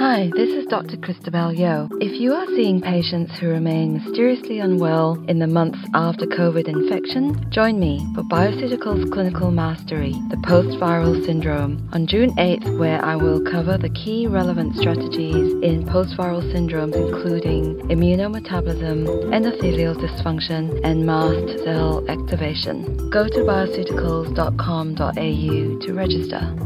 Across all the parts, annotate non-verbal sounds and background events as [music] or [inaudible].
Hi, this is Dr. Christabelle Yeoh. If you are seeing patients who remain mysteriously unwell in the months after COVID infection, join me for Bioceuticals Clinical Mastery, the Post-Viral Syndrome, on June 8th, where I will cover the key relevant strategies in post-viral syndromes, including immunometabolism, endothelial dysfunction, and mast cell activation. Go to bioceuticals.com.au to register.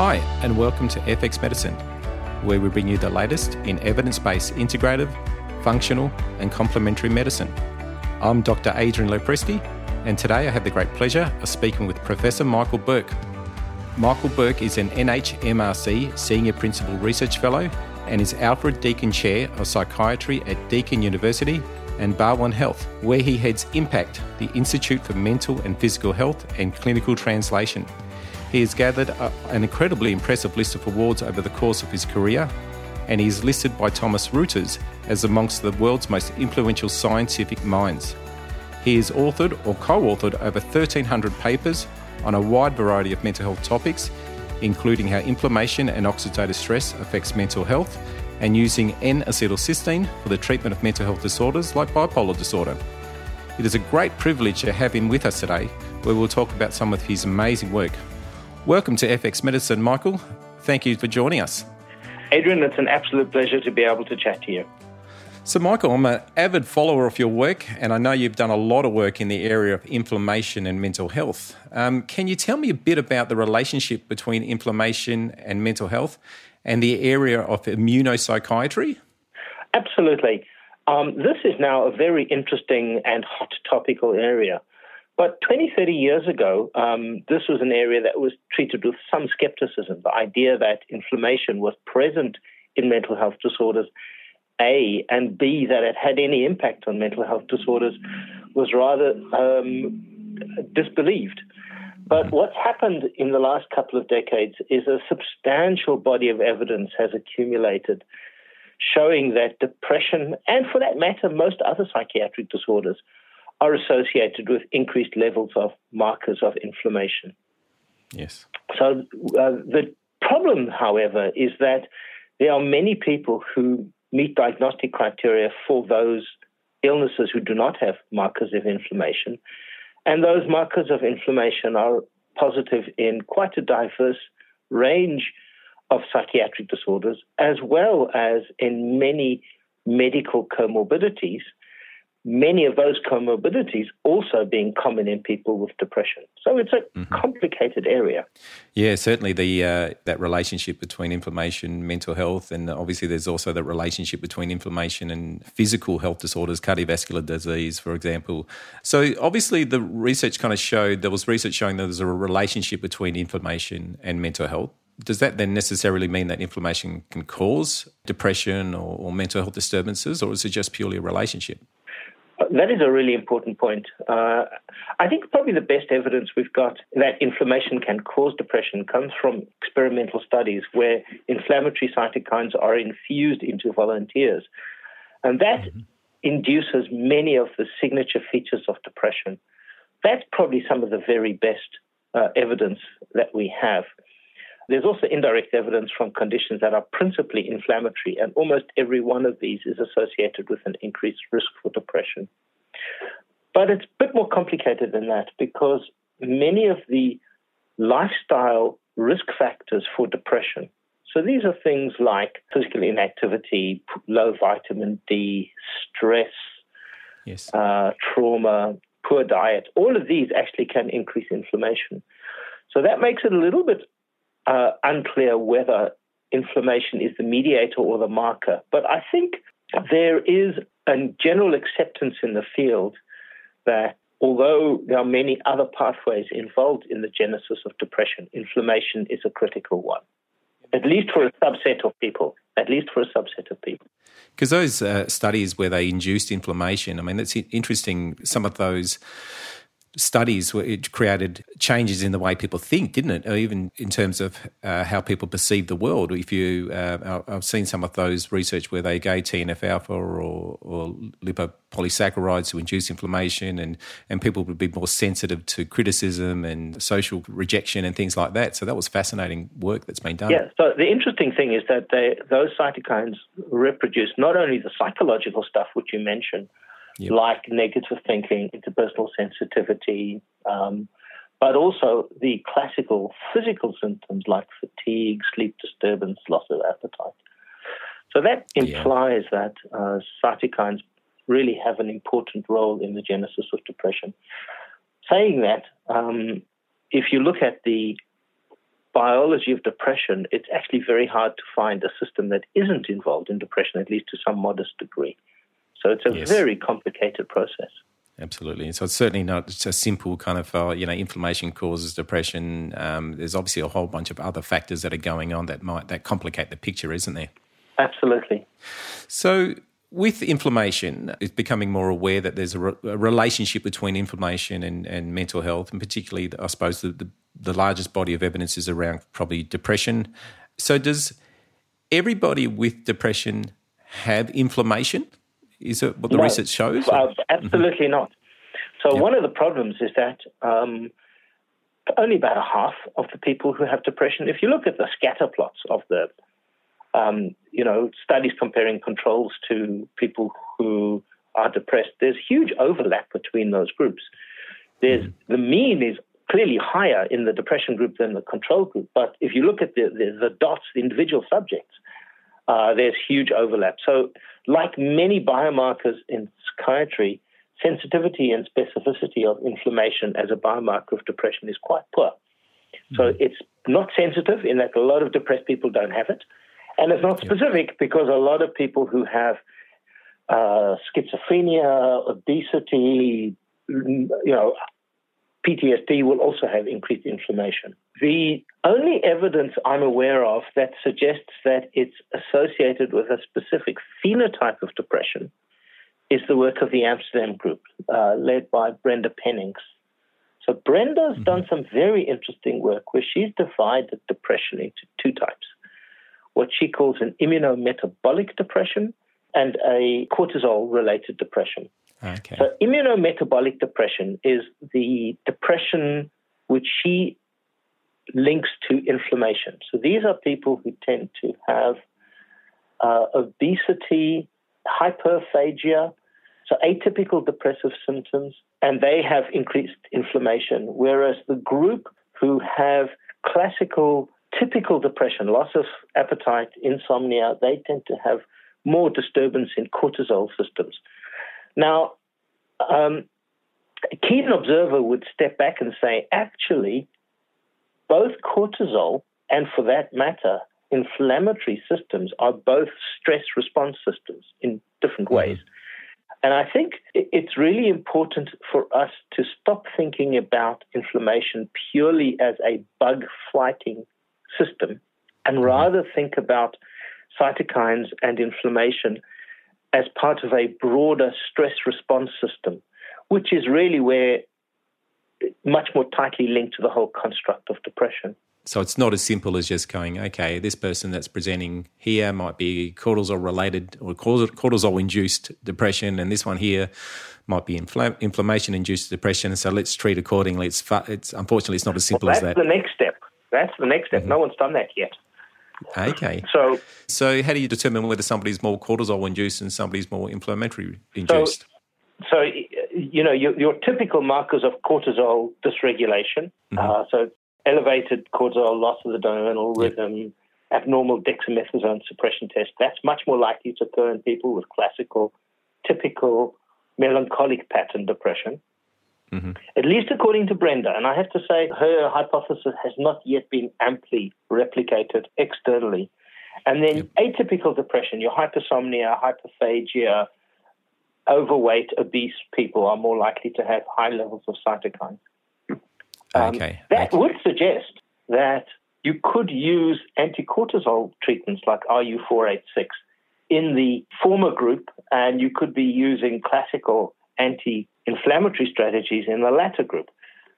Hi, and welcome to FX Medicine, where we bring you the latest in evidence based integrative, functional, and complementary medicine. I'm Dr. Adrian Lopresti, and today I have the great pleasure of speaking with Professor Michael Berk. Michael Berk is an NHMRC Senior Principal Research Fellow and is Alfred Deakin Chair of Psychiatry at Deakin University and Barwon Health, where he heads IMPACT, the Institute for Mental and Physical Health and Clinical Translation. He has gathered an incredibly impressive list of awards over the course of his career, and he is listed by Thomson Reuters as amongst the world's most influential scientific minds. He has authored or co authored over 1,300 papers on a wide variety of mental health topics, including how inflammation and oxidative stress affects mental health, and using N acetylcysteine for the treatment of mental health disorders like bipolar disorder. It is a great privilege to have him with us today, where we'll talk about some of his amazing work Welcome to FX Medicine, Michael. Thank you for joining us. Adrian, it's an absolute pleasure to be able to chat to you. So, Michael, I'm an avid follower of your work, and I know you've done a lot of work in the area of inflammation and mental health. Um, can you tell me a bit about the relationship between inflammation and mental health and the area of immunopsychiatry? Absolutely. Um, this is now a very interesting and hot topical area. But 20, 30 years ago, um, this was an area that was treated with some skepticism. The idea that inflammation was present in mental health disorders, A, and B, that it had any impact on mental health disorders was rather um, disbelieved. But what's happened in the last couple of decades is a substantial body of evidence has accumulated showing that depression, and for that matter, most other psychiatric disorders, are associated with increased levels of markers of inflammation. Yes. So uh, the problem, however, is that there are many people who meet diagnostic criteria for those illnesses who do not have markers of inflammation. And those markers of inflammation are positive in quite a diverse range of psychiatric disorders, as well as in many medical comorbidities many of those comorbidities also being common in people with depression. So it's a mm-hmm. complicated area. Yeah, certainly the uh, that relationship between inflammation, mental health, and obviously there's also the relationship between inflammation and physical health disorders, cardiovascular disease, for example. So obviously the research kind of showed there was research showing that there's a relationship between inflammation and mental health. Does that then necessarily mean that inflammation can cause depression or, or mental health disturbances, or is it just purely a relationship? That is a really important point. Uh, I think probably the best evidence we've got that inflammation can cause depression comes from experimental studies where inflammatory cytokines are infused into volunteers. And that mm-hmm. induces many of the signature features of depression. That's probably some of the very best uh, evidence that we have. There's also indirect evidence from conditions that are principally inflammatory, and almost every one of these is associated with an increased risk for depression. But it's a bit more complicated than that because many of the lifestyle risk factors for depression, so these are things like physical inactivity, low vitamin D, stress, yes. uh, trauma, poor diet, all of these actually can increase inflammation. So that makes it a little bit uh, unclear whether inflammation is the mediator or the marker. But I think there is a general acceptance in the field that although there are many other pathways involved in the genesis of depression, inflammation is a critical one, at least for a subset of people. At least for a subset of people. Because those uh, studies where they induced inflammation, I mean, it's interesting. Some of those studies, where it created changes in the way people think, didn't it? Or even in terms of uh, how people perceive the world. If you, uh, I've seen some of those research where they gave TNF alpha or, or lipopolysaccharides to induce inflammation, and, and people would be more sensitive to criticism and social rejection and things like that. So that was fascinating work that's been done. Yeah. So the interesting thing is that they, those cytokines reproduce not only the psychological stuff which you mentioned yep. like negative thinking, interpersonal sensitivity, um, but also the classical physical symptoms like fatigue, sleep disturbance, loss of appetite. So that implies yeah. that uh, cytokines really have an important role in the genesis of depression. Saying that, um, if you look at the biology of depression, it's actually very hard to find a system that isn't involved in depression, at least to some modest degree. So it's a yes. very complicated process. Absolutely. So it's certainly not just a simple kind of, uh, you know, inflammation causes depression. Um, there's obviously a whole bunch of other factors that are going on that might that complicate the picture, isn't there? Absolutely. So with inflammation, it's becoming more aware that there's a, re- a relationship between inflammation and, and, mental health, and particularly, I suppose, the, the, the largest body of evidence is around probably depression. So does everybody with depression have inflammation? Is it what the no, research shows? Uh, absolutely mm-hmm. not. So one of the problems is that um, only about a half of the people who have depression, if you look at the scatter plots of the, um, you know, studies comparing controls to people who are depressed, there's huge overlap between those groups. There's mm. the mean is clearly higher in the depression group than the control group, but if you look at the, the, the dots, the individual subjects, uh, there's huge overlap. So, like many biomarkers in psychiatry, sensitivity and specificity of inflammation as a biomarker of depression is quite poor. So, mm-hmm. it's not sensitive in that a lot of depressed people don't have it. And it's not specific because a lot of people who have uh, schizophrenia, obesity, you know, PTSD will also have increased inflammation. The only evidence I'm aware of that suggests that it's associated with a specific phenotype of depression is the work of the Amsterdam group, uh, led by Brenda Penninx. So Brenda's mm-hmm. done some very interesting work where she's divided depression into two types what she calls an immunometabolic depression and a cortisol related depression. Okay. So, immunometabolic depression is the depression which she links to inflammation. So, these are people who tend to have uh, obesity, hyperphagia, so atypical depressive symptoms, and they have increased inflammation. Whereas the group who have classical, typical depression, loss of appetite, insomnia, they tend to have more disturbance in cortisol systems. Now, um, a keen observer would step back and say, actually, both cortisol and, for that matter, inflammatory systems are both stress response systems in different mm-hmm. ways. And I think it's really important for us to stop thinking about inflammation purely as a bug fighting system and mm-hmm. rather think about cytokines and inflammation as part of a broader stress response system, which is really where much more tightly linked to the whole construct of depression. So it's not as simple as just going, okay, this person that's presenting here might be cortisol related or cortisol induced depression, and this one here might be infl- inflammation induced depression. So let's treat accordingly. It's, it's unfortunately it's not as simple well, as that. That's the next step. That's the next step. Mm-hmm. No one's done that yet. Okay. So, so how do you determine whether somebody's more cortisol induced and somebody's more inflammatory induced? So, so you know, your, your typical markers of cortisol dysregulation. Mm-hmm. Uh, so, elevated cortisol, loss of the diurnal rhythm, yep. abnormal dexamethasone suppression test. That's much more likely to occur in people with classical, typical melancholic pattern depression. Mm-hmm. At least according to Brenda. And I have to say, her hypothesis has not yet been amply replicated externally. And then yep. atypical depression, your hypersomnia, hyperphagia, overweight, obese people are more likely to have high levels of cytokines. Um, okay. That okay. would suggest that you could use anticortisol treatments like RU486 in the former group, and you could be using classical anti inflammatory strategies in the latter group.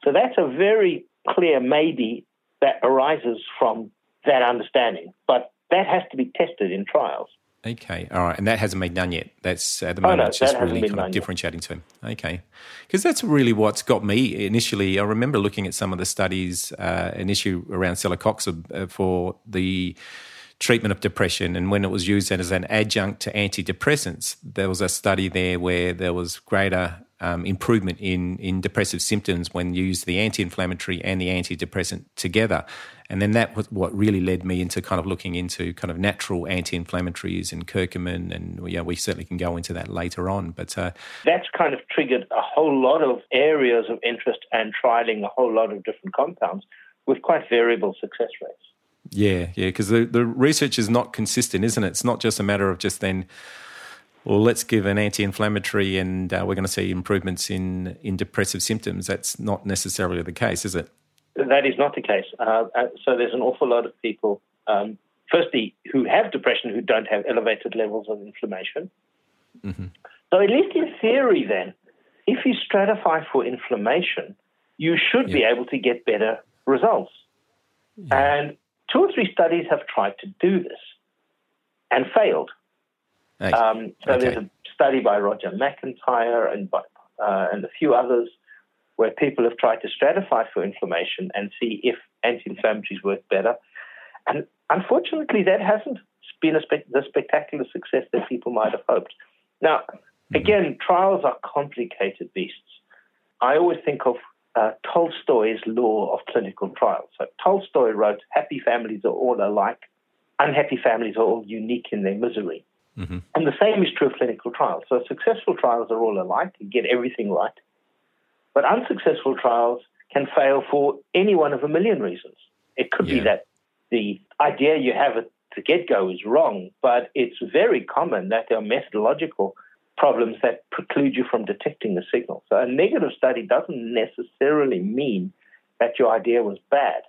So that's a very clear maybe that arises from that understanding. But that has to be tested in trials. Okay, all right, and that hasn't been done yet. That's at the moment oh, no, just really kind of differentiating to him. Okay, because that's really what's got me initially. I remember looking at some of the studies, uh, an issue around celecoxib uh, for the treatment of depression, and when it was used as an adjunct to antidepressants, there was a study there where there was greater um, improvement in in depressive symptoms when you use the anti-inflammatory and the antidepressant together. And then that was what really led me into kind of looking into kind of natural anti-inflammatories and curcumin, and yeah, we certainly can go into that later on. But uh, that's kind of triggered a whole lot of areas of interest and trialing a whole lot of different compounds with quite variable success rates. Yeah, yeah, because the, the research is not consistent, isn't it? It's not just a matter of just then well, let's give an anti-inflammatory and uh, we're going to see improvements in, in depressive symptoms. That's not necessarily the case, is it? That is not the case. Uh, uh, so there's an awful lot of people, um, firstly, who have depression who don't have elevated levels of inflammation. Mm-hmm. So at least in theory, then, if you stratify for inflammation, you should yeah. be able to get better results. Yeah. And two or three studies have tried to do this and failed. Um, so okay. there's a study by Roger McIntyre and by, uh, and a few others where people have tried to stratify for inflammation and see if anti-inflammatories work better. And unfortunately, that hasn't been spe- the spectacular success that people might have hoped. Now, mm-hmm. again, trials are complicated beasts. I always think of uh, Tolstoy's law of clinical trials. So Tolstoy wrote, "Happy families are all alike; unhappy families are all unique in their misery." Mm-hmm. And the same is true of clinical trials. So successful trials are all alike, you get everything right. But unsuccessful trials can fail for any one of a million reasons. It could yeah. be that the idea you have at the get go is wrong, but it's very common that there are methodological problems that preclude you from detecting the signal. So a negative study doesn't necessarily mean that your idea was bad.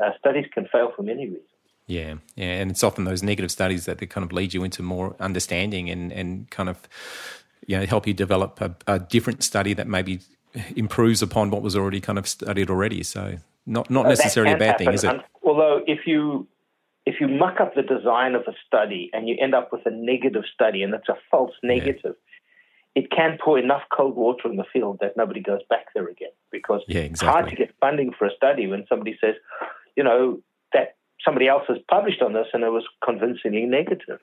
Uh, studies can fail for many reasons. Yeah, yeah, and it's often those negative studies that they kind of lead you into more understanding and and kind of you know help you develop a, a different study that maybe improves upon what was already kind of studied already. So not not necessarily a bad happen. thing, is it? Um, although if you if you muck up the design of a study and you end up with a negative study and it's a false negative, yeah. it can pour enough cold water in the field that nobody goes back there again because yeah, exactly. it's hard to get funding for a study when somebody says, you know, that somebody else has published on this and it was convincingly negative.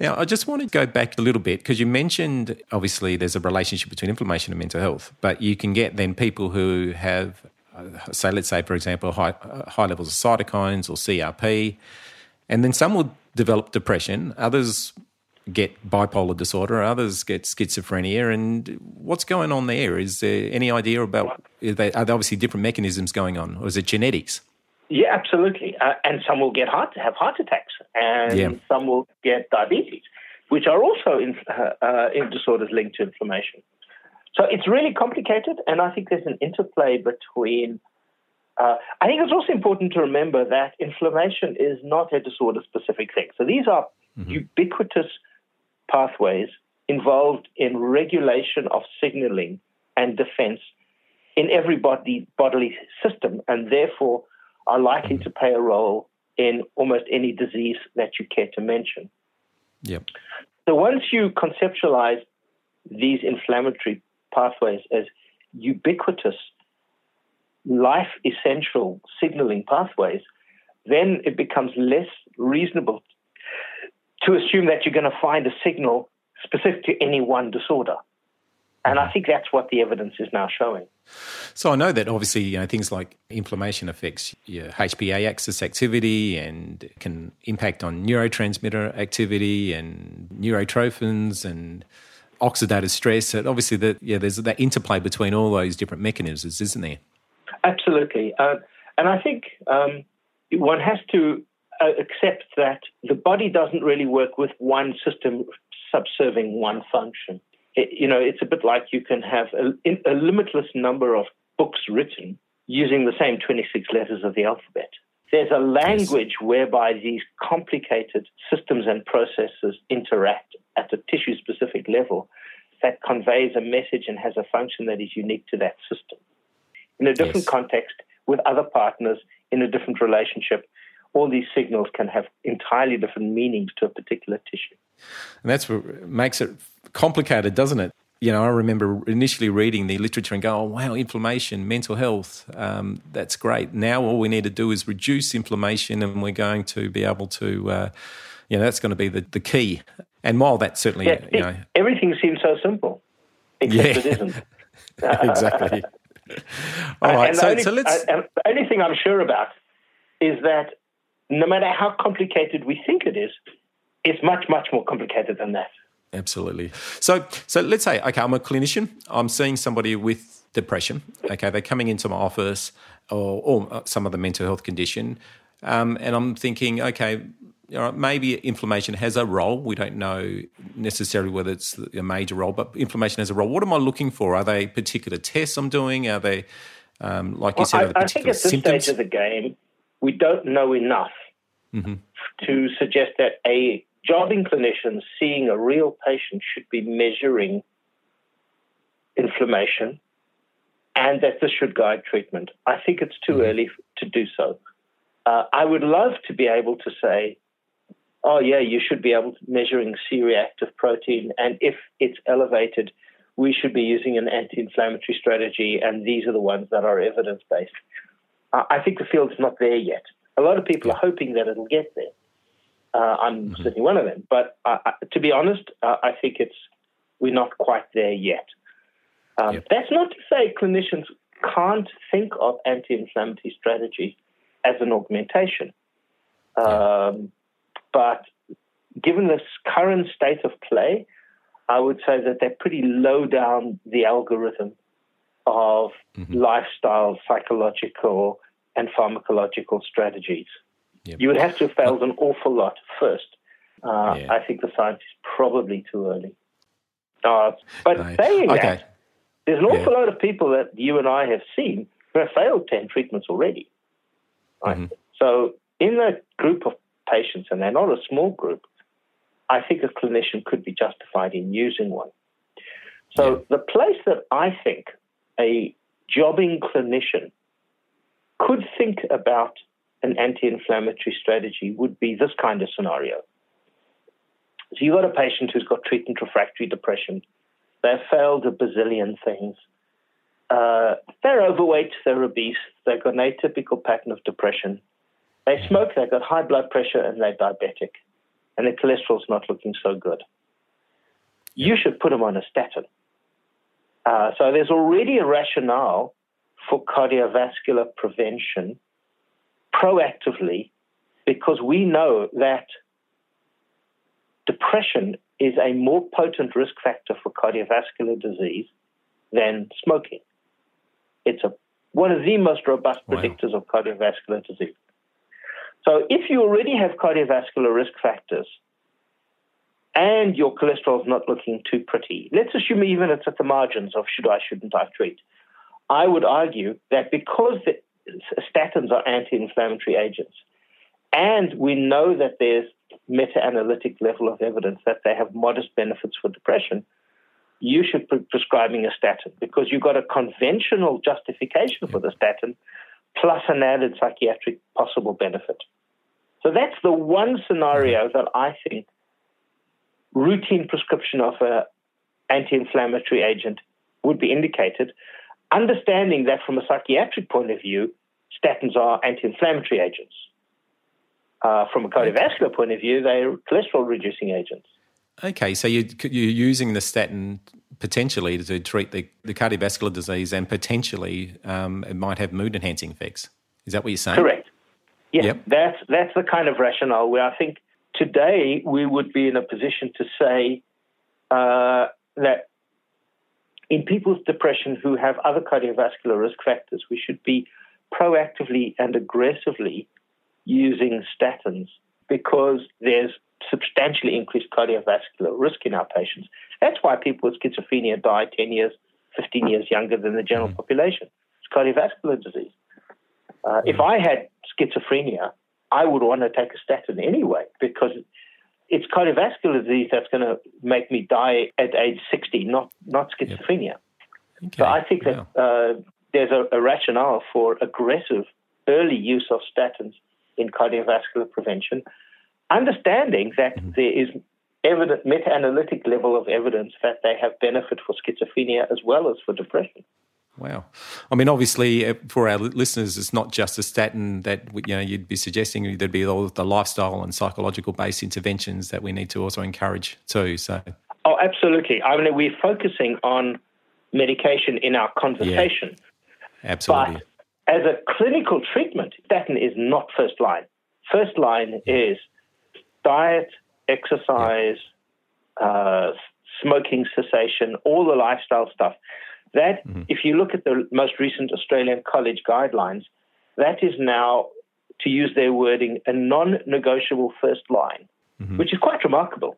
Now, I just want to go back a little bit because you mentioned obviously there's a relationship between inflammation and mental health, but you can get then people who have, uh, say, let's say, for example, high, uh, high levels of cytokines or CRP, and then some will develop depression, others get bipolar disorder, others get schizophrenia. And what's going on there? Is there any idea about, are there obviously different mechanisms going on, or is it genetics? Yeah, absolutely. Uh, and some will get heart have heart attacks, and yeah. some will get diabetes, which are also in, uh, uh, in disorders linked to inflammation. So it's really complicated, and I think there's an interplay between. Uh, I think it's also important to remember that inflammation is not a disorder specific thing. So these are mm-hmm. ubiquitous pathways involved in regulation of signaling and defense in every body, bodily system, and therefore are likely to play a role in almost any disease that you care to mention. Yep. So once you conceptualize these inflammatory pathways as ubiquitous, life essential signaling pathways, then it becomes less reasonable to assume that you're going to find a signal specific to any one disorder. And I think that's what the evidence is now showing. So I know that obviously you know things like inflammation affects your HPA axis activity and can impact on neurotransmitter activity and neurotrophins and oxidative stress. And obviously, that yeah, there's that interplay between all those different mechanisms, isn't there? Absolutely, uh, and I think um, one has to uh, accept that the body doesn't really work with one system subserving one function it, you know, it's a bit like you can have a, a limitless number of books written using the same 26 letters of the alphabet. There's a language whereby these complicated systems and processes interact at a tissue specific level that conveys a message and has a function that is unique to that system. In a different yes. context, with other partners, in a different relationship, all these signals can have entirely different meanings to a particular tissue. And that's what makes it complicated, doesn't it? You know, I remember initially reading the literature and go, oh, wow, inflammation, mental health, um, that's great. Now all we need to do is reduce inflammation and we're going to be able to, uh, you know, that's going to be the, the key. And while that certainly, yeah, you know. Everything seems so simple, except yeah. it isn't. [laughs] [laughs] exactly. [laughs] All right, so, only, so let's. Uh, the only thing I'm sure about is that no matter how complicated we think it is, it's much, much more complicated than that. Absolutely. So, so let's say, okay, I'm a clinician. I'm seeing somebody with depression. Okay, they're coming into my office or, or some other mental health condition, um, and I'm thinking, okay, maybe inflammation has a role. We don't know necessarily whether it's a major role, but inflammation has a role. What am I looking for? Are they particular tests I'm doing? Are they, um, like you well, said, I, I think at this symptoms? stage of the game, we don't know enough mm-hmm. to suggest that a jobbing clinician seeing a real patient should be measuring inflammation and that this should guide treatment. I think it's too mm-hmm. early to do so. Uh, I would love to be able to say, oh, yeah, you should be able to measuring C reactive protein, and if it's elevated, we should be using an anti inflammatory strategy, and these are the ones that are evidence based. Uh, I think the field's not there yet. A lot of people are hoping that it'll get there. Uh, I'm mm-hmm. certainly one of them. But uh, to be honest, uh, I think it's we're not quite there yet. Um, yep. That's not to say clinicians can't think of anti-inflammatory strategy as an augmentation. Um, but given this current state of play, I would say that they're pretty low down the algorithm of mm-hmm. lifestyle, psychological, and pharmacological strategies. Yep. You would have to have failed an awful lot first. Uh, yeah. I think the science is probably too early. Uh, but right. saying okay. that, there's an awful yeah. lot of people that you and I have seen who have failed 10 treatments already. Right? Mm-hmm. So, in that group of patients, and they're not a small group, I think a clinician could be justified in using one. So, yeah. the place that I think a jobbing clinician could think about an anti inflammatory strategy would be this kind of scenario. So you've got a patient who's got treatment refractory depression. They've failed a bazillion things. Uh, they're overweight, they're obese, they've got an atypical pattern of depression. They smoke, they've got high blood pressure, and they're diabetic. And their cholesterol's not looking so good. You should put them on a statin. Uh, so there's already a rationale for cardiovascular prevention proactively because we know that depression is a more potent risk factor for cardiovascular disease than smoking. It's a, one of the most robust predictors wow. of cardiovascular disease. So if you already have cardiovascular risk factors and your cholesterol is not looking too pretty, let's assume even it's at the margins of should I, shouldn't I treat. I would argue that because the statins are anti-inflammatory agents, and we know that there's meta-analytic level of evidence that they have modest benefits for depression, you should be prescribing a statin because you've got a conventional justification for the statin plus an added psychiatric possible benefit. So that's the one scenario mm-hmm. that I think routine prescription of an anti-inflammatory agent would be indicated understanding that from a psychiatric point of view, statins are anti inflammatory agents. Uh, from a cardiovascular point of view, they're cholesterol reducing agents. Okay, so you, are using the statin potentially to treat the, the cardiovascular disease and potentially um, it might have mood enhancing effects. Is that what you're saying? Correct. Yeah, yep. that's, that's the kind of rationale where I think today we would be in a position to say uh, that in people with depression who have other cardiovascular risk factors, we should be proactively and aggressively using statins because there's substantially increased cardiovascular risk in our patients. That's why people with schizophrenia die 10 years, 15 years younger than the general mm. population. It's cardiovascular disease. Uh, mm. If I had schizophrenia, I would want to take a statin anyway because it's cardiovascular disease that's going to make me die at age 60, not, not schizophrenia. Yep. Okay. So I think that uh, there's a, a rationale for aggressive early use of statins in cardiovascular prevention, understanding that mm-hmm. there is evident meta-analytic level of evidence that they have benefit for schizophrenia as well as for depression. Wow. I mean, obviously, uh, for our listeners, it's not just a statin that you know you'd be suggesting. There'd be all the lifestyle and psychological based interventions that we need to also encourage too. So, oh, absolutely. I mean, we're focusing on medication in our conversation. Yeah, absolutely. But as a clinical treatment, statin is not first line. First line is diet, exercise, yeah. uh, smoking cessation, all the lifestyle stuff. That, mm-hmm. if you look at the most recent Australian college guidelines, that is now, to use their wording, a non negotiable first line, mm-hmm. which is quite remarkable.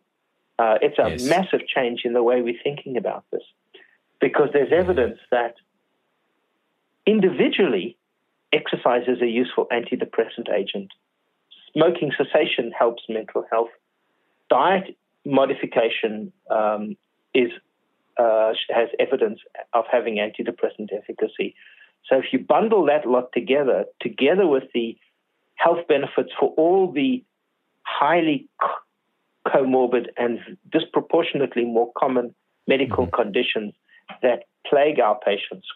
Uh, it's a yes. massive change in the way we're thinking about this because there's evidence that individually, exercise is a useful antidepressant agent. Smoking cessation helps mental health. Diet modification um, is uh, has evidence of having antidepressant efficacy. So if you bundle that lot together, together with the health benefits for all the highly comorbid and disproportionately more common medical mm-hmm. conditions that plague our patients,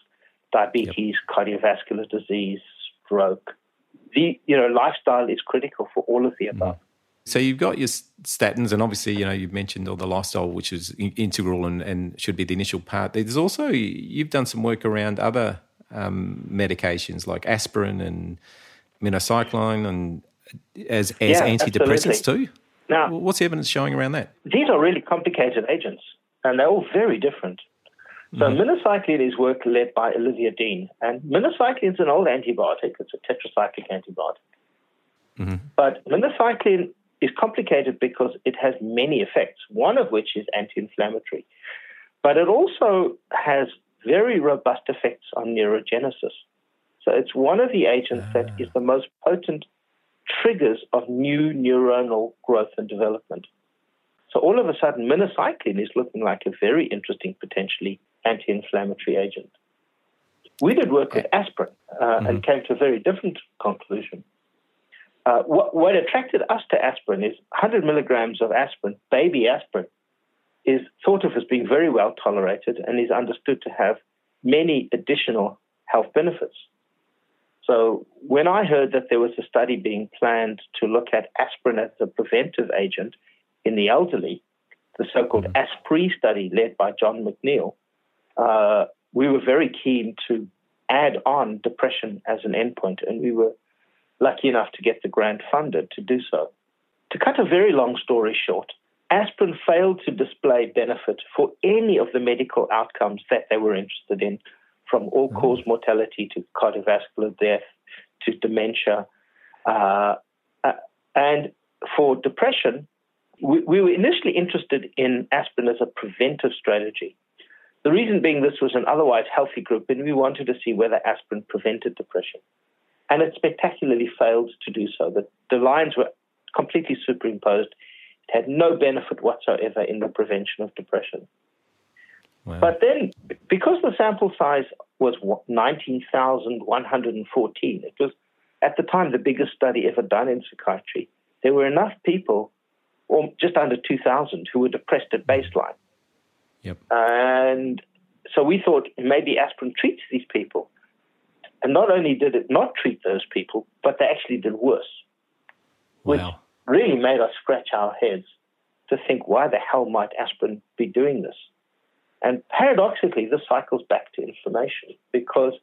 diabetes, yep. cardiovascular disease, stroke, the you know lifestyle is critical for all of the above. Mm-hmm. So you've got your statins, and obviously, you know, you've mentioned all the lifestyle, which is integral and, and should be the initial part. There's also you've done some work around other um, medications like aspirin and minocycline, and as as yeah, antidepressants absolutely. too. Now, what's the evidence showing around that? These are really complicated agents, and they're all very different. So mm-hmm. minocycline is work led by Olivia Dean, and minocycline is an old antibiotic. It's a tetracyclic antibiotic. Mm-hmm. But minocycline is complicated because it has many effects, one of which is anti inflammatory. But it also has very robust effects on neurogenesis. So it's one of the agents that is the most potent triggers of new neuronal growth and development. So all of a sudden, minocycline is looking like a very interesting, potentially anti inflammatory agent. We did work with aspirin uh, mm-hmm. and came to a very different conclusion. Uh, what, what, attracted us to aspirin is 100 milligrams of aspirin, baby aspirin, is thought of as being very well tolerated and is understood to have many additional health benefits. So when I heard that there was a study being planned to look at aspirin as a preventive agent in the elderly, the so-called mm-hmm. ASPREE study led by John McNeil, uh, we were very keen to add on depression as an endpoint, and we were lucky enough to get the grant funded to do so. To cut a very long story short, aspirin failed to display benefit for any of the medical outcomes that they were interested in, from all mm-hmm. cause mortality to cardiovascular death to dementia. Uh, uh, and for depression, we, we, were initially interested in aspirin as a preventive strategy. The reason being this was an otherwise healthy group, and we wanted to see whether aspirin prevented depression and it spectacularly failed to do so. The, the lines were completely superimposed. It had no benefit whatsoever in the prevention of depression. Wow. But then, because the sample size was 19,114, it was at the time the biggest study ever done in psychiatry. There were enough people, or just under 2,000, who were depressed at baseline. Yep. And so we thought maybe aspirin treats these people. And not only did it not treat those people, but they actually did worse, wow. which really made us scratch our heads to think, why the hell might aspirin be doing this? And paradoxically, this cycles back to inflammation because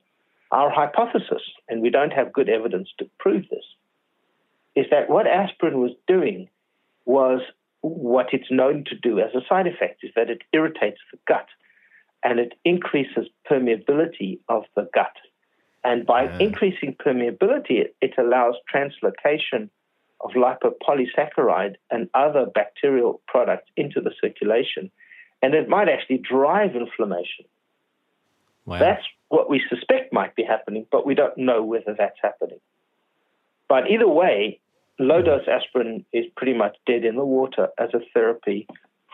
our hypothesis, and we don't have good evidence to prove this, is that what aspirin was doing was what it's known to do as a side effect is that it irritates the gut and it increases permeability of the gut and by yeah. increasing permeability, it, it allows translocation of lipopolysaccharide and other bacterial products into the circulation. And it might actually drive inflammation. Wow. That's what we suspect might be happening, but we don't know whether that's happening. But either way, low dose aspirin is pretty much dead in the water as a therapy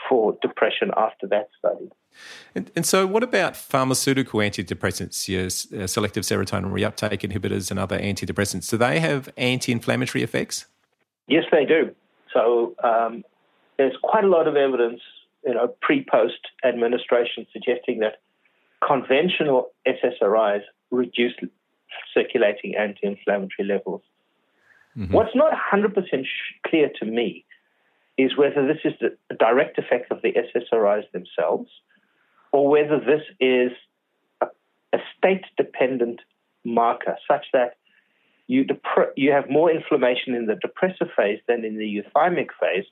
for depression after that study. And, and so, what about pharmaceutical antidepressants, yes, uh, selective serotonin reuptake inhibitors, and other antidepressants? Do they have anti inflammatory effects? Yes, they do. So, um, there's quite a lot of evidence, you know, pre post administration suggesting that conventional SSRIs reduce circulating anti inflammatory levels. Mm-hmm. What's not 100% clear to me is whether this is the direct effect of the SSRIs themselves or whether this is a, a state dependent marker such that you, dep- you have more inflammation in the depressive phase than in the euthymic phase.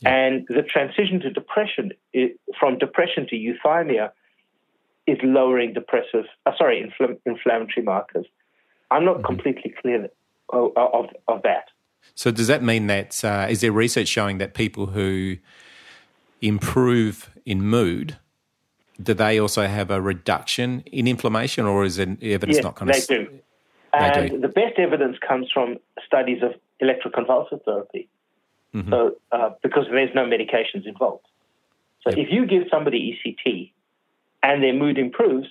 Yeah. And the transition to depression, it, from depression to euthymia, is lowering depressive, uh, sorry, infl- inflammatory markers. I'm not mm-hmm. completely clear of, of, of, that. So does that mean that uh, is there research showing that people who improve in mood, do they also have a reduction in inflammation, or is it evidence yes, not kind they of? Do. And do. the best evidence comes from studies of electroconvulsive therapy. Mm-hmm. So uh, because there's no medications involved. So yep. if you give somebody ECT and their mood improves,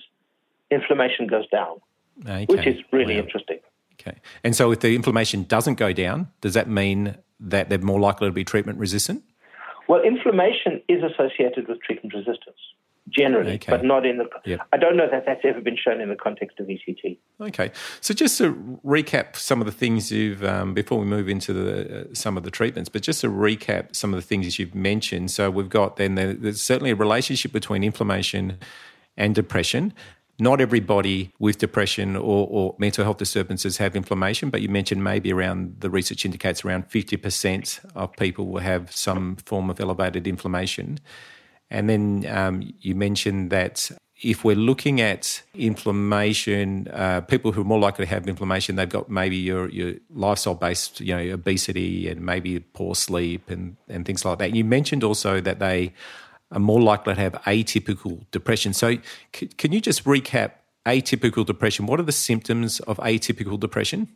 inflammation goes down, okay. which is really wow. interesting. Okay. And so if the inflammation doesn't go down, does that mean that they're more likely to be treatment resistant? Well, inflammation is associated with treatment resistance generally, okay. but not in the. Yep. I don't know that that's ever been shown in the context of ECT. Okay, so just to recap some of the things you've um, before we move into the, uh, some of the treatments, but just to recap some of the things that you've mentioned. So we've got then there's certainly a relationship between inflammation and depression not everybody with depression or, or, mental health disturbances have inflammation, but you mentioned maybe around the research indicates around 50% of people will have some form of elevated inflammation. And then um, you mentioned that if we're looking at inflammation, uh, people who are more likely to have inflammation, they've got maybe your, your lifestyle based, you know, obesity and maybe poor sleep and, and things like that. You mentioned also that they are more likely to have atypical depression. So, c- can you just recap atypical depression? What are the symptoms of atypical depression?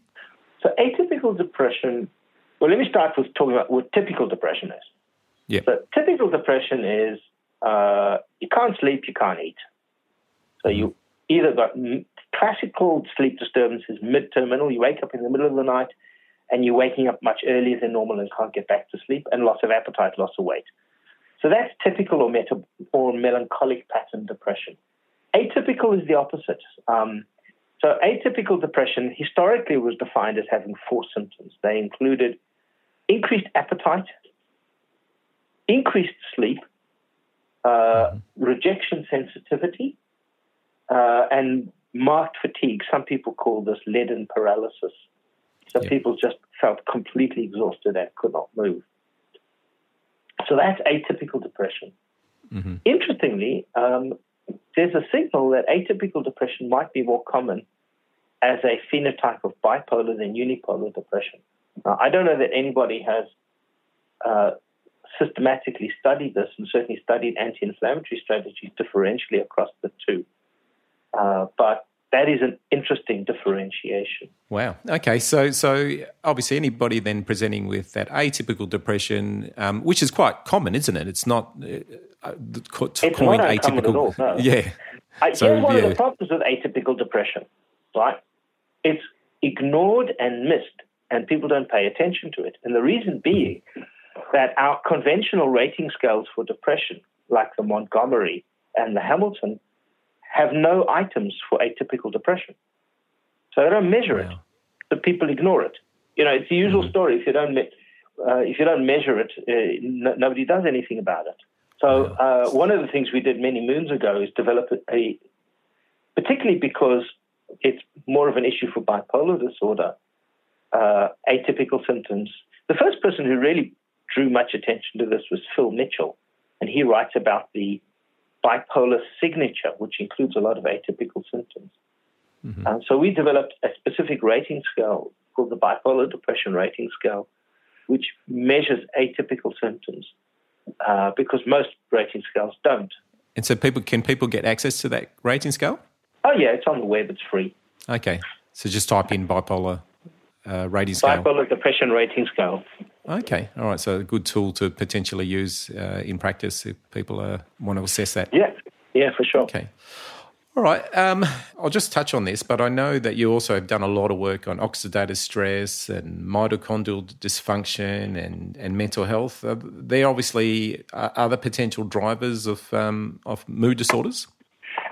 So, atypical depression, well, let me start with talking about what typical depression is. Yeah. So, typical depression is uh, you can't sleep, you can't eat. So, you either got classical sleep disturbances mid terminal, you wake up in the middle of the night and you're waking up much earlier than normal and can't get back to sleep, and loss of appetite, loss of weight. So that's typical or, meta- or melancholic pattern depression. Atypical is the opposite. Um, so atypical depression historically was defined as having four symptoms. They included increased appetite, increased sleep, uh, mm-hmm. rejection sensitivity, uh, and marked fatigue. Some people call this leaden paralysis. So yeah. people just felt completely exhausted and could not move. So that's atypical depression. Mm-hmm. Interestingly, um, there's a signal that atypical depression might be more common as a phenotype of bipolar than unipolar depression. Now, I don't know that anybody has uh, systematically studied this and certainly studied anti inflammatory strategies differentially across the two. Uh, but that is an interesting differentiation. Wow. Okay. So, so obviously, anybody then presenting with that atypical depression, um, which is quite common, isn't it? It's not uh, uh it's not atypical. At all, no. [laughs] Yeah. I, so, here's one yeah. of the problems with atypical depression, right? It's ignored and missed, and people don't pay attention to it. And the reason being that our conventional rating scales for depression, like the Montgomery and the Hamilton, have no items for atypical depression. So they don't measure it, but people ignore it. You know, it's the usual mm-hmm. story. If you don't me- uh, if you don't measure it, uh, nobody does anything about it. So uh, one of the things we did many moons ago is develop a, particularly because it's more of an issue for bipolar disorder, uh, atypical symptoms. The first person who really drew much attention to this was Phil Mitchell, and he writes about the bipolar signature, which includes a lot of atypical symptoms. Mm-hmm. Um, so we developed a specific rating scale called the bipolar depression rating scale, which measures atypical symptoms uh, because most rating scales don't. And so, people can people get access to that rating scale? Oh yeah, it's on the web. It's free. Okay, so just type in bipolar uh, rating scale. Bipolar depression rating scale. Okay, all right. So a good tool to potentially use uh, in practice if people uh, want to assess that. Yeah, yeah, for sure. Okay. All right. Um, I'll just touch on this, but I know that you also have done a lot of work on oxidative stress and mitochondrial dysfunction and, and mental health. Uh, they're obviously uh, other potential drivers of um, of mood disorders.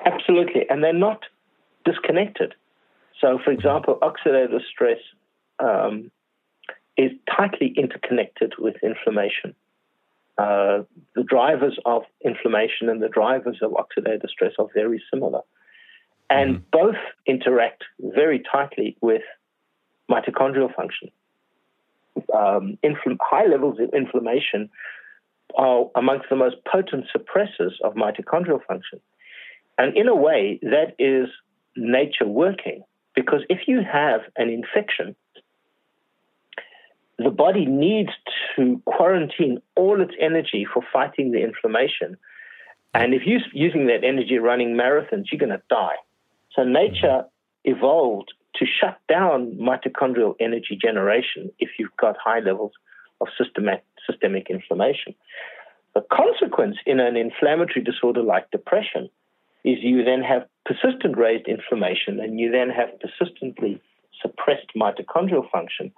Absolutely, and they're not disconnected. So, for example, oxidative stress um, is tightly interconnected with inflammation. Uh, the drivers of inflammation and the drivers of oxidative stress are very similar. And mm both interact very tightly with mitochondrial function. Um, infl- high levels of inflammation are amongst the most potent suppressors of mitochondrial function. And in a way, that is nature working. Because if you have an infection, the body needs to quarantine all its energy for fighting the inflammation. And if you're using that energy running marathons, you're going to die. So nature evolved to shut down mitochondrial energy generation if you've got high levels of systemic, systemic inflammation. The consequence in an inflammatory disorder like depression is you then have persistent raised inflammation and you then have persistently suppressed mitochondrial function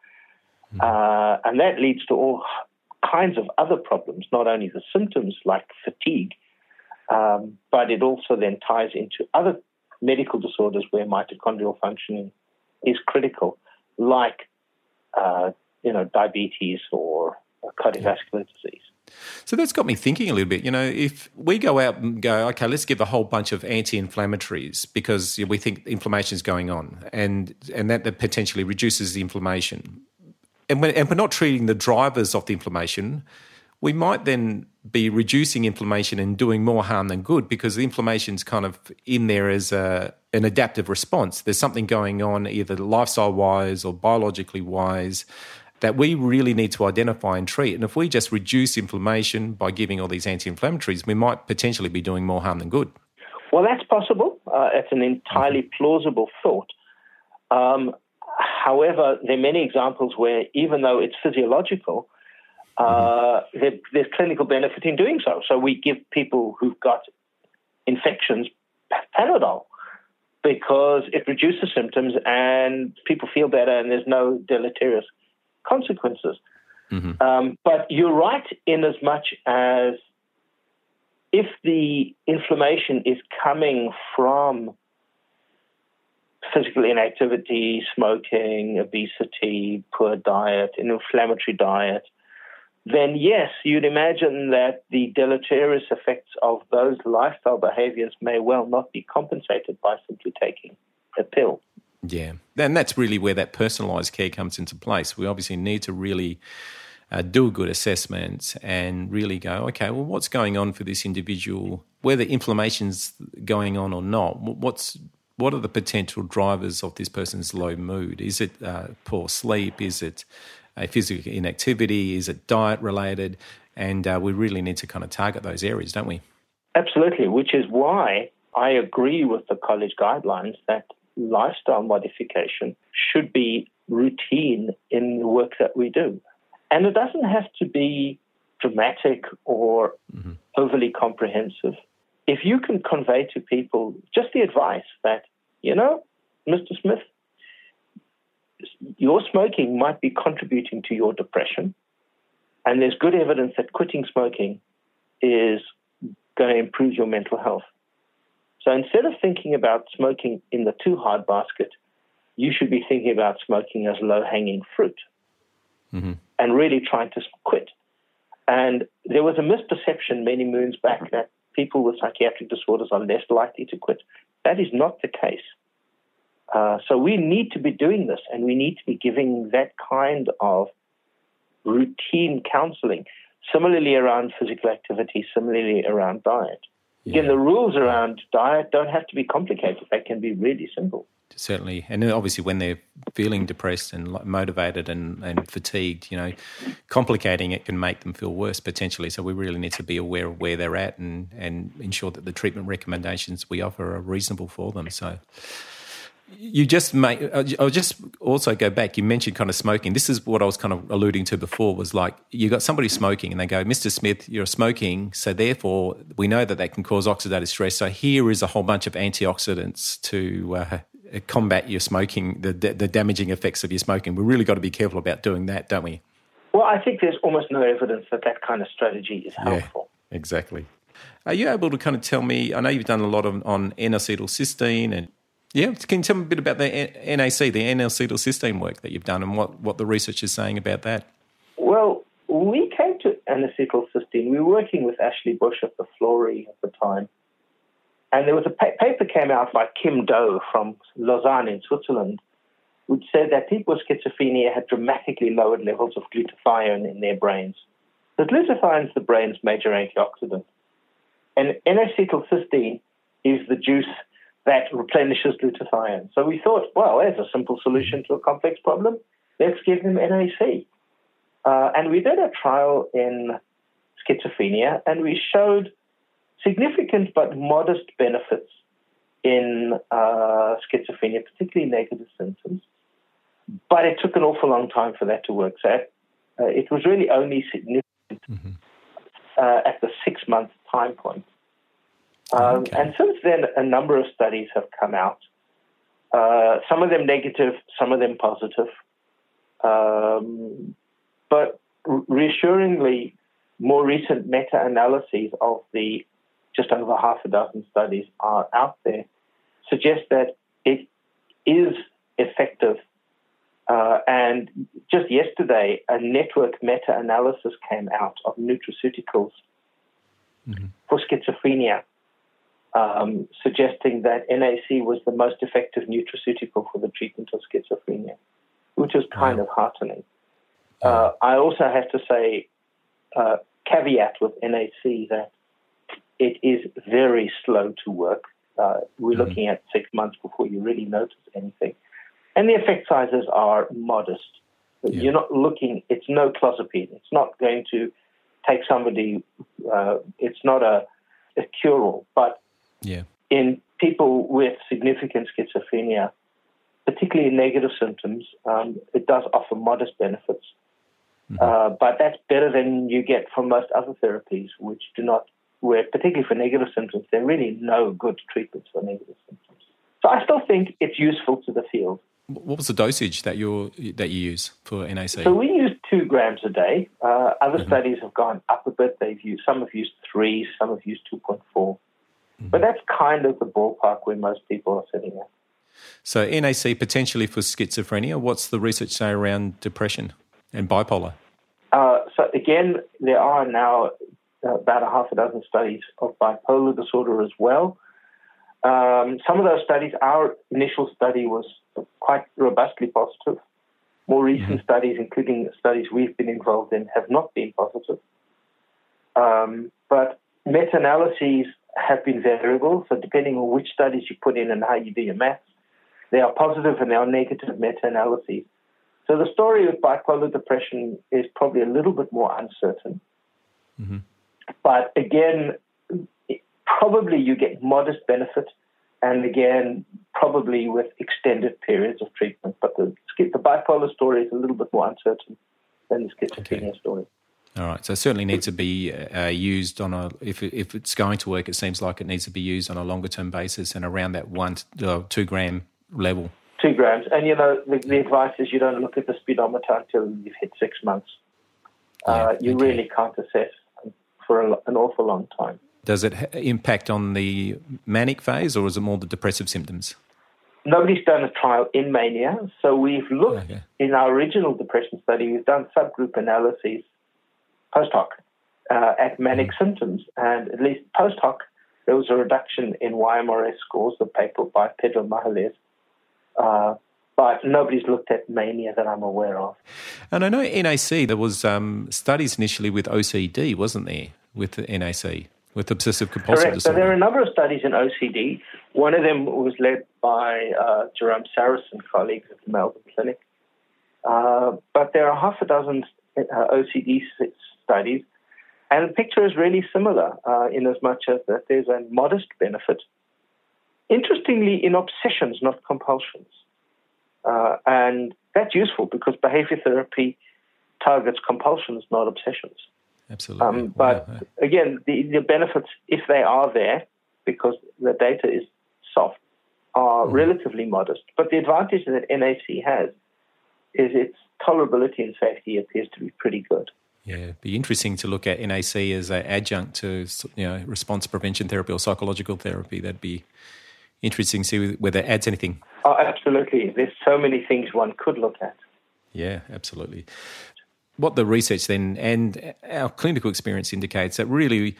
uh, and that leads to all kinds of other problems, not only the symptoms like fatigue, um, but it also then ties into other medical disorders where mitochondrial functioning is critical, like uh, you know diabetes or cardiovascular disease. So that's got me thinking a little bit. You know, if we go out and go, okay, let's give a whole bunch of anti-inflammatories because we think inflammation is going on, and and that, that potentially reduces the inflammation and, when, and we're not treating the drivers of the inflammation, we might then be reducing inflammation and doing more harm than good because the inflammation's kind of in there as a, an adaptive response. There's something going on, either lifestyle wise or biologically wise, that we really need to identify and treat. And if we just reduce inflammation by giving all these anti inflammatories, we might potentially be doing more harm than good. Well, that's possible. Uh, it's an entirely mm-hmm. plausible thought. Um, However, there are many examples where, even though it's physiological, uh, there, there's clinical benefit in doing so. So we give people who've got infections Panadol because it reduces symptoms and people feel better and there's no deleterious consequences. Mm-hmm. Um, but you're right in as much as if the inflammation is coming from physical inactivity, smoking, obesity, poor diet, an inflammatory diet, then yes, you'd imagine that the deleterious effects of those lifestyle behaviors may well not be compensated by simply taking a pill. Yeah, and that's really where that personalised care comes into place. We obviously need to really uh, do a good assessment and really go, okay, well, what's going on for this individual? Whether inflammation's going on or not, what's what are the potential drivers of this person's low mood? Is it uh, poor sleep? Is it a physical inactivity? Is it diet related? And uh, we really need to kind of target those areas, don't we? Absolutely, which is why I agree with the college guidelines that lifestyle modification should be routine in the work that we do. And it doesn't have to be dramatic or mm-hmm. overly comprehensive if you can convey to people just the advice that, you know, Mr. Smith, your smoking might be contributing to your depression, and there's good evidence that quitting smoking is going to improve your mental health. So instead of thinking about smoking in the too hard basket, you should be thinking about smoking as low hanging fruit mm-hmm. and really trying to quit. And there was a misperception many moons back that people with psychiatric disorders are less likely to quit. That is not the case. Uh, so we need to be doing this and we need to be giving that kind of routine counseling. Similarly, around physical activity, similarly, around diet. Yeah. Again, the rules around diet don't have to be complicated, they can be really simple certainly. And obviously, when they're feeling depressed and motivated and, and fatigued, you know, complicating it can make them feel worse potentially. So we really need to be aware of where they're at and, and ensure that the treatment recommendations we offer are reasonable for them. So. You just make i'll just also go back. You mentioned kind of smoking. This is what i was kind of alluding to before was like you got somebody smoking and they go mr smith you're smoking so therefore we know that that can cause oxidative stress. So here is a whole bunch of antioxidants to uh, combat your smoking the, the damaging effects of your smoking. We really got to be careful about doing that don't we? Well i think there's almost no evidence that that kind of strategy is helpful. yeah, exactly. Are you able to kind of tell me i know you've done a lot of, on N-acetylcysteine and yeah, can you tell me a bit about the NAC, the N-acetylcysteine work that you've done, and what, what the research is saying about that? Well, we came to N-acetylcysteine. We were working with Ashley Bush at the Florey at the time, and there was a pa- paper came out by Kim Do from Lausanne in Switzerland, which said that people with schizophrenia had dramatically lowered levels of glutathione in their brains. The glutathione is the brain's major antioxidant, and N-acetylcysteine is the juice that replenishes glutathione. So we thought, well, there's a simple solution to a complex problem. Let's give them NAC. Uh, and we did a trial in schizophrenia, and we showed significant but modest benefits in uh, schizophrenia, particularly negative symptoms. But it took an awful long time for that to work. So uh, it was really only significant mm-hmm. Uh, at the six month time point. Um, okay. And since then, a number of studies have come out. Uh, some of them negative, some of them positive. Um, but reassuringly, more recent meta analyses of the just over half a dozen studies are out there suggest that it is effective. Uh, and just yesterday, a network meta analysis came out of nutraceuticals mm-hmm. for schizophrenia um, suggesting that NAC was the most effective nutraceutical for the treatment of schizophrenia, which was kind wow. of heartening. Uh, I also have to say, uh, caveat with NAC that it is very slow to work. Uh, we're mm-hmm. looking at six months before you really notice anything. And the effect sizes are modest. Yeah. You're not looking, it's no clozapine. It's not going to take somebody, uh, it's not a, a cure all, but yeah. In people with significant schizophrenia, particularly negative symptoms, um, it does offer modest benefits. Mm-hmm. Uh, but that's better than you get from most other therapies, which do not, where particularly for negative symptoms, there are really no good treatments for negative symptoms. So I still think it's useful to the field. What was the dosage that you that you use for NAC? So we use two grams a day. Uh, other mm-hmm. studies have gone up a bit. They've used some have used three, some have used two point four. Mm-hmm. But that's kind of the ballpark where most people are sitting at. So, NAC potentially for schizophrenia. What's the research say around depression and bipolar? Uh, so, again, there are now uh, about a half a dozen studies of bipolar disorder as well. Um, some of those studies, our initial study was quite robustly positive. More recent mm-hmm. studies, including studies we've been involved in, have not been positive. Um, but meta analyses have been variable. So depending on which studies you put in and how you do your maths, there are positive and there are negative meta-analyses. So the story of bipolar depression is probably a little bit more uncertain. Mm-hmm. But again, probably you get modest benefit, and again, probably with extended periods of treatment. But the, the bipolar story is a little bit more uncertain than the schizophrenia okay. story. All right. So it certainly needs to be uh, used on a, if, if it's going to work, it seems like it needs to be used on a longer term basis and around that one, uh, two gram level. Two grams. And, you know, the, the, advice is you don't look at the speedometer until you've hit six months. Uh, yeah, you okay. really can't assess for a, an awful long time. Does it impact on the manic phase or is it more the depressive symptoms? Nobody's done a trial in mania. So we've looked okay. in our original depression study, we've done subgroup analyses post hoc uh, at manic mm. symptoms. And at least post hoc, there was a reduction in YMRS scores, the paper by Pedro Magalhães. Uh, but nobody's looked at mania that I'm aware of. And I know NAC, there was um, studies initially with OCD, wasn't there, with the NAC, with obsessive compulsive Correct. disorder? So there are a number of studies in OCD. One of them was led by uh, Jerome and colleagues at the Melbourne Clinic. Uh, but there are half a dozen uh, OCD studies. And the picture is really similar uh, in as much as that there's a modest benefit. Interestingly, in obsessions, not compulsions. Uh, and that's useful because behavior therapy targets compulsions, not obsessions. Absolutely. Um, but wow. again, the, the benefits, if they are there, because the data is soft, are mm. relatively modest. But the advantage that NAC has is its tolerability and safety appears to be pretty good. Yeah, it'd be interesting to look at NAC as an adjunct to you know response prevention therapy or psychological therapy. That'd be interesting to see whether it adds anything. Oh, absolutely. There's so many things one could look at. Yeah, absolutely. What the research then and our clinical experience indicates that really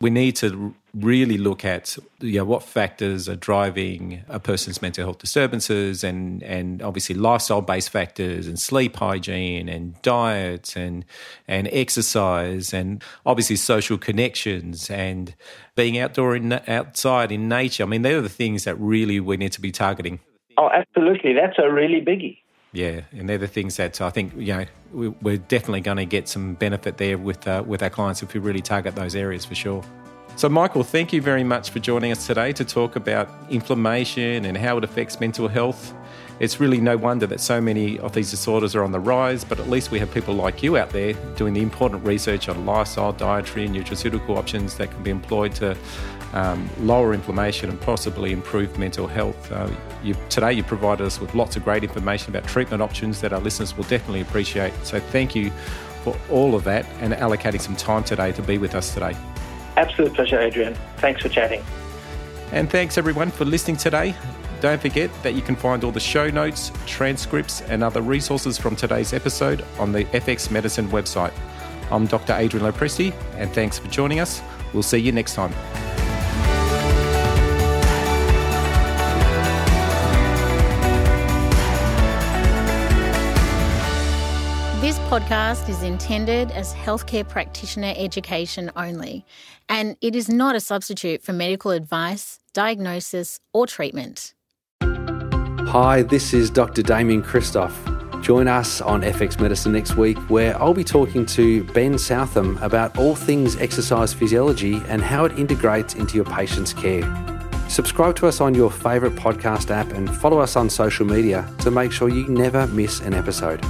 we need to really look at you know, what factors are driving a person's mental health disturbances and, and obviously lifestyle based factors and sleep hygiene and diet and, and exercise and obviously social connections and being outdoor in, outside in nature. I mean, they're the things that really we need to be targeting. Oh, absolutely. That's a really biggie. Yeah, and they're the things that So I think you know we're definitely going to get some benefit there with uh, with our clients if we really target those areas for sure. So, Michael, thank you very much for joining us today to talk about inflammation and how it affects mental health. It's really no wonder that so many of these disorders are on the rise, but at least we have people like you out there doing the important research on lifestyle, dietary, and nutraceutical options that can be employed to um, lower inflammation and possibly improve mental health. Uh, you, today, you provided us with lots of great information about treatment options that our listeners will definitely appreciate. So, thank you for all of that and allocating some time today to be with us today. Absolute pleasure, Adrian. Thanks for chatting. And thanks everyone for listening today. Don't forget that you can find all the show notes, transcripts, and other resources from today's episode on the FX Medicine website. I'm Dr. Adrian Lopresti, and thanks for joining us. We'll see you next time. Podcast is intended as healthcare practitioner education only, and it is not a substitute for medical advice, diagnosis, or treatment. Hi, this is Dr. Damian Kristof. Join us on FX Medicine next week, where I'll be talking to Ben Southam about all things exercise physiology and how it integrates into your patient's care. Subscribe to us on your favourite podcast app and follow us on social media to make sure you never miss an episode.